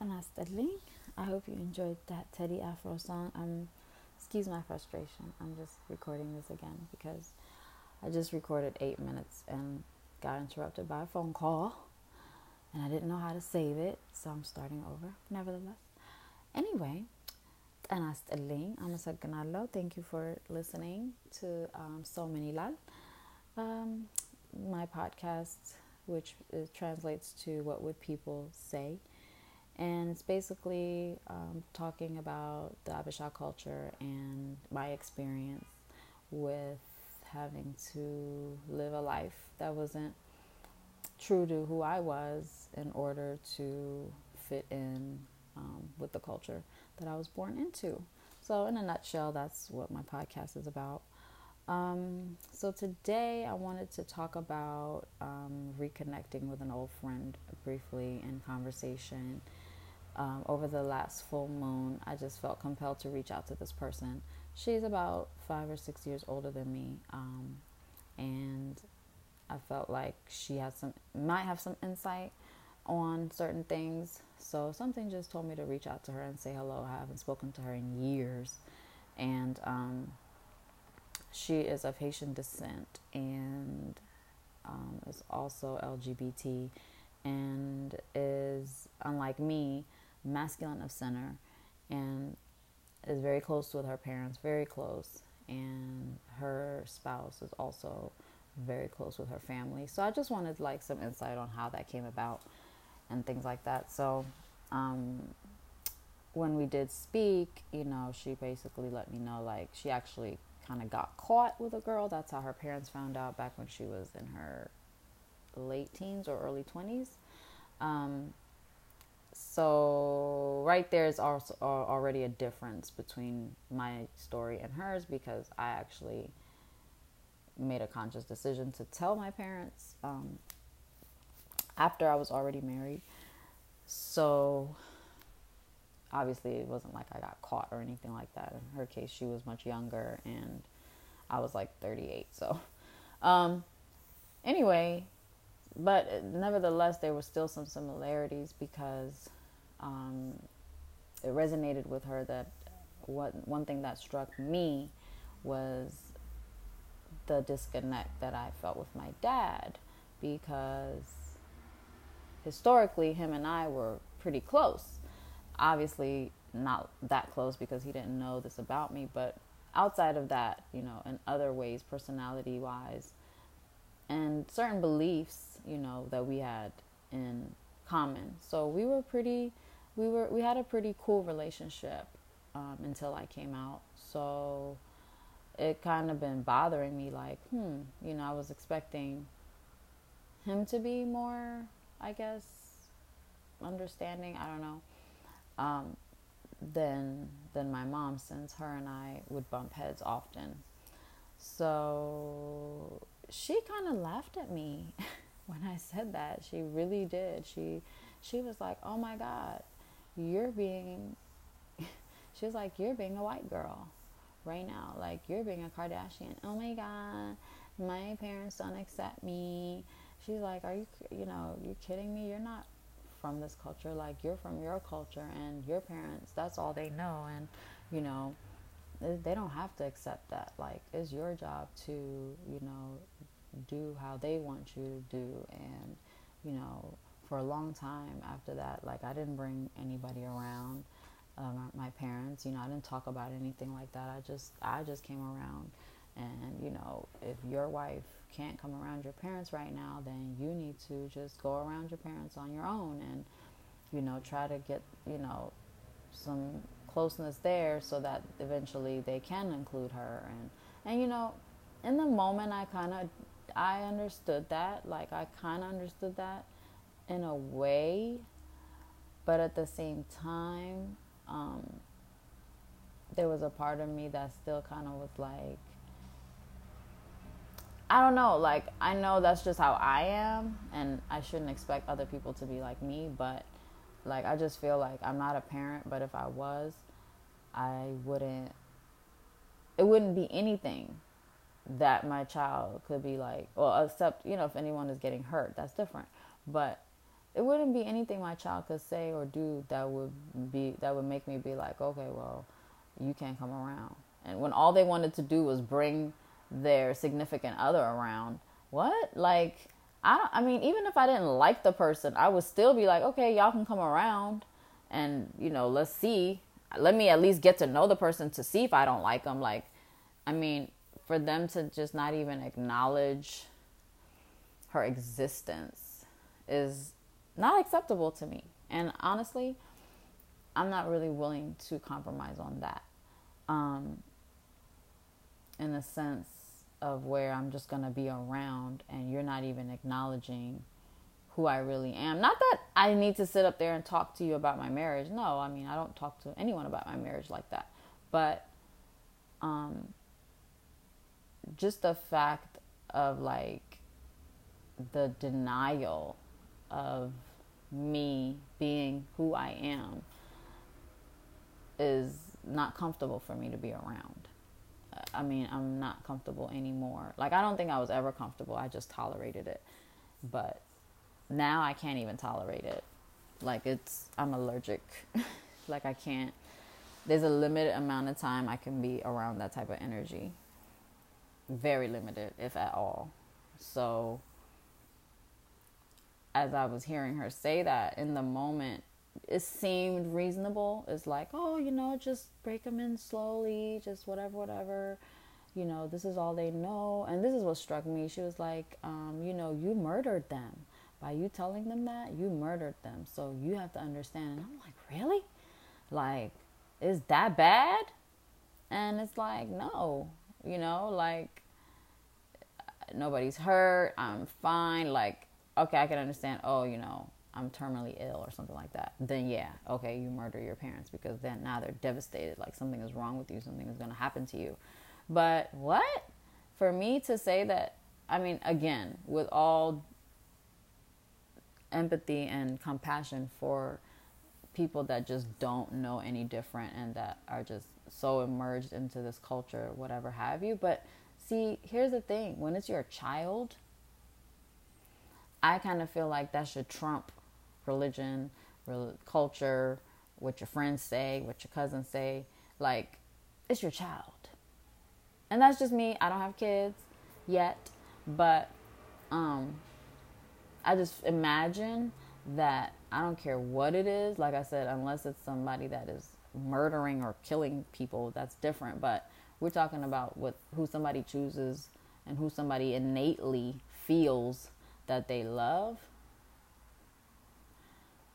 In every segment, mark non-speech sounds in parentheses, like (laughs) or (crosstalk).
and Sterling. I hope you enjoyed that Teddy Afro song. Um, excuse my frustration. I'm just recording this again because I just recorded eight minutes and got interrupted by a phone call, and I didn't know how to save it, so I'm starting over. Nevertheless, anyway, and Sterling. I'm. Thank you for listening to um, So Many Lal, um, my podcast, which translates to What Would People Say and it's basically um, talking about the Habesha culture and my experience with having to live a life that wasn't true to who I was in order to fit in um, with the culture that I was born into. So, in a nutshell, that's what my podcast is about. Um, so, today I wanted to talk about um, reconnecting with an old friend briefly in conversation um, over the last full moon, I just felt compelled to reach out to this person. She's about five or six years older than me, um, and I felt like she has some might have some insight on certain things. So something just told me to reach out to her and say hello. I haven't spoken to her in years, and um, she is of Haitian descent and um, is also LGBT and is unlike me masculine of center and is very close with her parents, very close. And her spouse is also very close with her family. So I just wanted like some insight on how that came about and things like that. So um, when we did speak, you know, she basically let me know like she actually kind of got caught with a girl. That's how her parents found out back when she was in her late teens or early 20s. Um, so right there is also already a difference between my story and hers because I actually made a conscious decision to tell my parents um, after I was already married. So obviously it wasn't like I got caught or anything like that. In her case, she was much younger and I was like 38. So um, anyway, but nevertheless, there were still some similarities because um, it resonated with her that what one thing that struck me was the disconnect that I felt with my dad because historically him and I were pretty close. Obviously not that close because he didn't know this about me, but outside of that, you know, in other ways personality wise and certain beliefs you know, that we had in common. So we were pretty, we were, we had a pretty cool relationship um, until I came out. So it kind of been bothering me, like, hmm, you know, I was expecting him to be more, I guess, understanding. I don't know. Um, than than my mom, since her and I would bump heads often. So she kind of laughed at me (laughs) when I said that. She really did. She she was like, "Oh my god, you're being (laughs) She was like, "You're being a white girl right now. Like you're being a Kardashian. Oh my god, my parents don't accept me." She's like, "Are you you know, you're kidding me? You're not from this culture. Like you're from your culture and your parents, that's all they know and you know, they don't have to accept that. Like it's your job to, you know, do how they want you to do and you know for a long time after that like i didn't bring anybody around um, my parents you know i didn't talk about anything like that. I just i just came around. And you know if your wife can't come around your parents right now then you need to just go around your parents on your own and you know try to get you know some closeness there so that eventually they can include her. And and you know in the moment i kind of I understood that. Like, I kind of understood that in a way. But at the same time, um, there was a part of me that still kind of was like, I don't know. Like, I know that's just how I am, and I shouldn't expect other people to be like me, but like, I just feel like I'm not a parent, but if I was, I wouldn't, it wouldn't be anything that my child could be like, well, except, you know, if anyone is getting hurt, that's different. But it wouldn't be anything my child could say or do that would be that would make me be like, okay, well, you can't come around. And when all they wanted to do was bring their significant other around, what? Like, I don't, I mean, even if I didn't like the person, I would still be like, okay, y'all can come around and, you know, let's see. Let me at least get to know the person to see if I don't like them. Like, I mean, for them to just not even acknowledge her existence is not acceptable to me. And honestly, I'm not really willing to compromise on that. Um, in a sense of where I'm just going to be around and you're not even acknowledging who I really am. Not that I need to sit up there and talk to you about my marriage. No, I mean, I don't talk to anyone about my marriage like that. But um, just the fact of like the denial of me being who I am is not comfortable for me to be around. I mean, I'm not comfortable anymore. Like, I don't think I was ever comfortable. I just tolerated it. But now I can't even tolerate it. Like, it's, I'm allergic. (laughs) like, I can't, there's a limited amount of time I can be around that type of energy. Very limited, if at all. So, as I was hearing her say that in the moment, it seemed reasonable. It's like, oh, you know, just break them in slowly, just whatever, whatever. You know, this is all they know. And this is what struck me. She was like, um, you know, you murdered them. By you telling them that, you murdered them. So you have to understand. And I'm like, really? Like, is that bad? And it's like, no, you know, like, nobody's hurt. I'm fine. Like, okay, I can understand. Oh, you know, I'm terminally ill or something like that, then yeah, okay, you murder your parents because then now they're devastated. Like something is wrong with you, something is going to happen to you. But what? For me to say that, I mean, again, with all empathy and compassion for people that just don't know any different and that are just so immersed into this culture, whatever have you. But see, here's the thing when it's your child, I kind of feel like that should trump religion, culture, what your friends say, what your cousins say. Like, it's your child. And that's just me. I don't have kids yet, but um, I just imagine that I don't care what it is. Like I said, unless it's somebody that is murdering or killing people, that's different. But we're talking about what who somebody chooses and who somebody innately feels that they love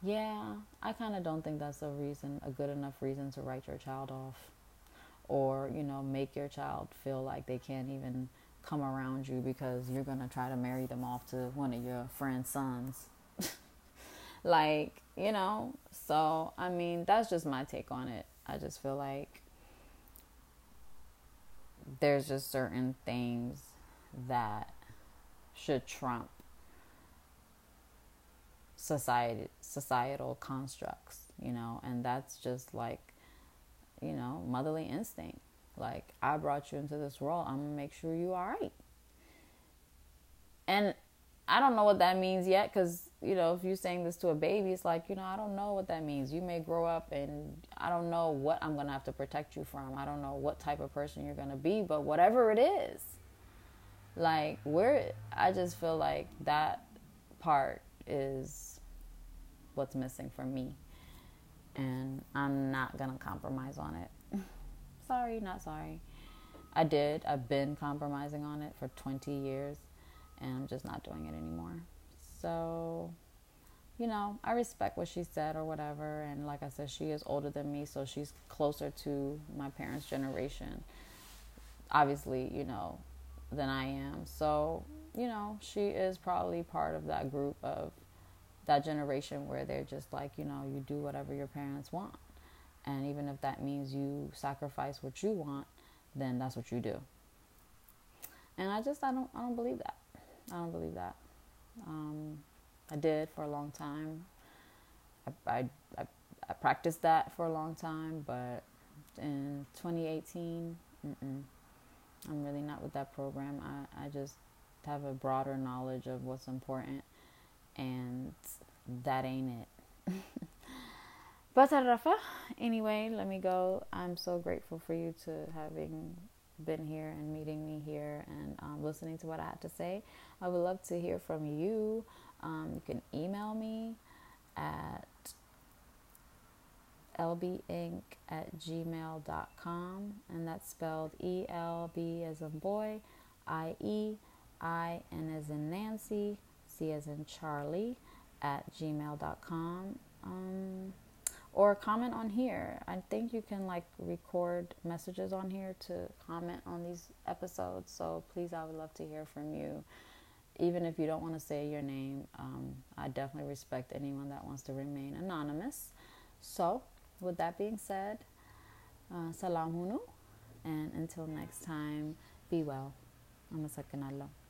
yeah, I kind of don't think that's a reason, a good enough reason to write your child off or, you know, make your child feel like they can't even come around you because you're going to try to marry them off to one of your friend's sons. (laughs) like, you know, so I mean, that's just my take on it. I just feel like there's just certain things that should trump society societal constructs you know and that's just like you know motherly instinct. Like i brought you into this world i'm gonna make sure you are right and i don't know what that means yet because you know if you're saying this to a baby it's like you know i don't know what that means. You may grow up and i don't know what i'm gonna have to protect you from. I don't know what type of person you're gonna be but whatever it is like we're i just feel like that part is what's missing for me. And I'm not going to compromise on it. (laughs) sorry, not sorry. I did. I've been compromising on it for 20 years and I'm just not doing it anymore. So, you know, I respect what she said or whatever. And like I said, she is older than me, so she's closer to my parents' generation, obviously, you know, than I am. So, you know, she is probably part of that group of that generation where they're just like, you know, you do whatever your parents want. And even if that means you sacrifice what you want, then that's what you do. And I just I don't I don't believe that. I don't believe that. Um, I did for a long time. I, I, I, I practiced that for a long time, but in 2018, I'm really not with that program. I, I just have a broader knowledge of what's important and that ain't it. (laughs) but Rafa, anyway, let me go. I'm so grateful for you to having been here and meeting me here and um, listening to what I had to say. I would love to hear from you. Um, you can email me at elbieinc at gmail.com and that's spelled E L B as in boy, I E, I N as in Nancy, C as in Charlie at gmail.com. Um, or comment on here. I think you can like record messages on here to comment on these episodes. So please, I would love to hear from you. Even if you don't want to say your name, um, I definitely respect anyone that wants to remain anonymous. So, with that being said, uh, salam hunu, and until next time, be well. I'm a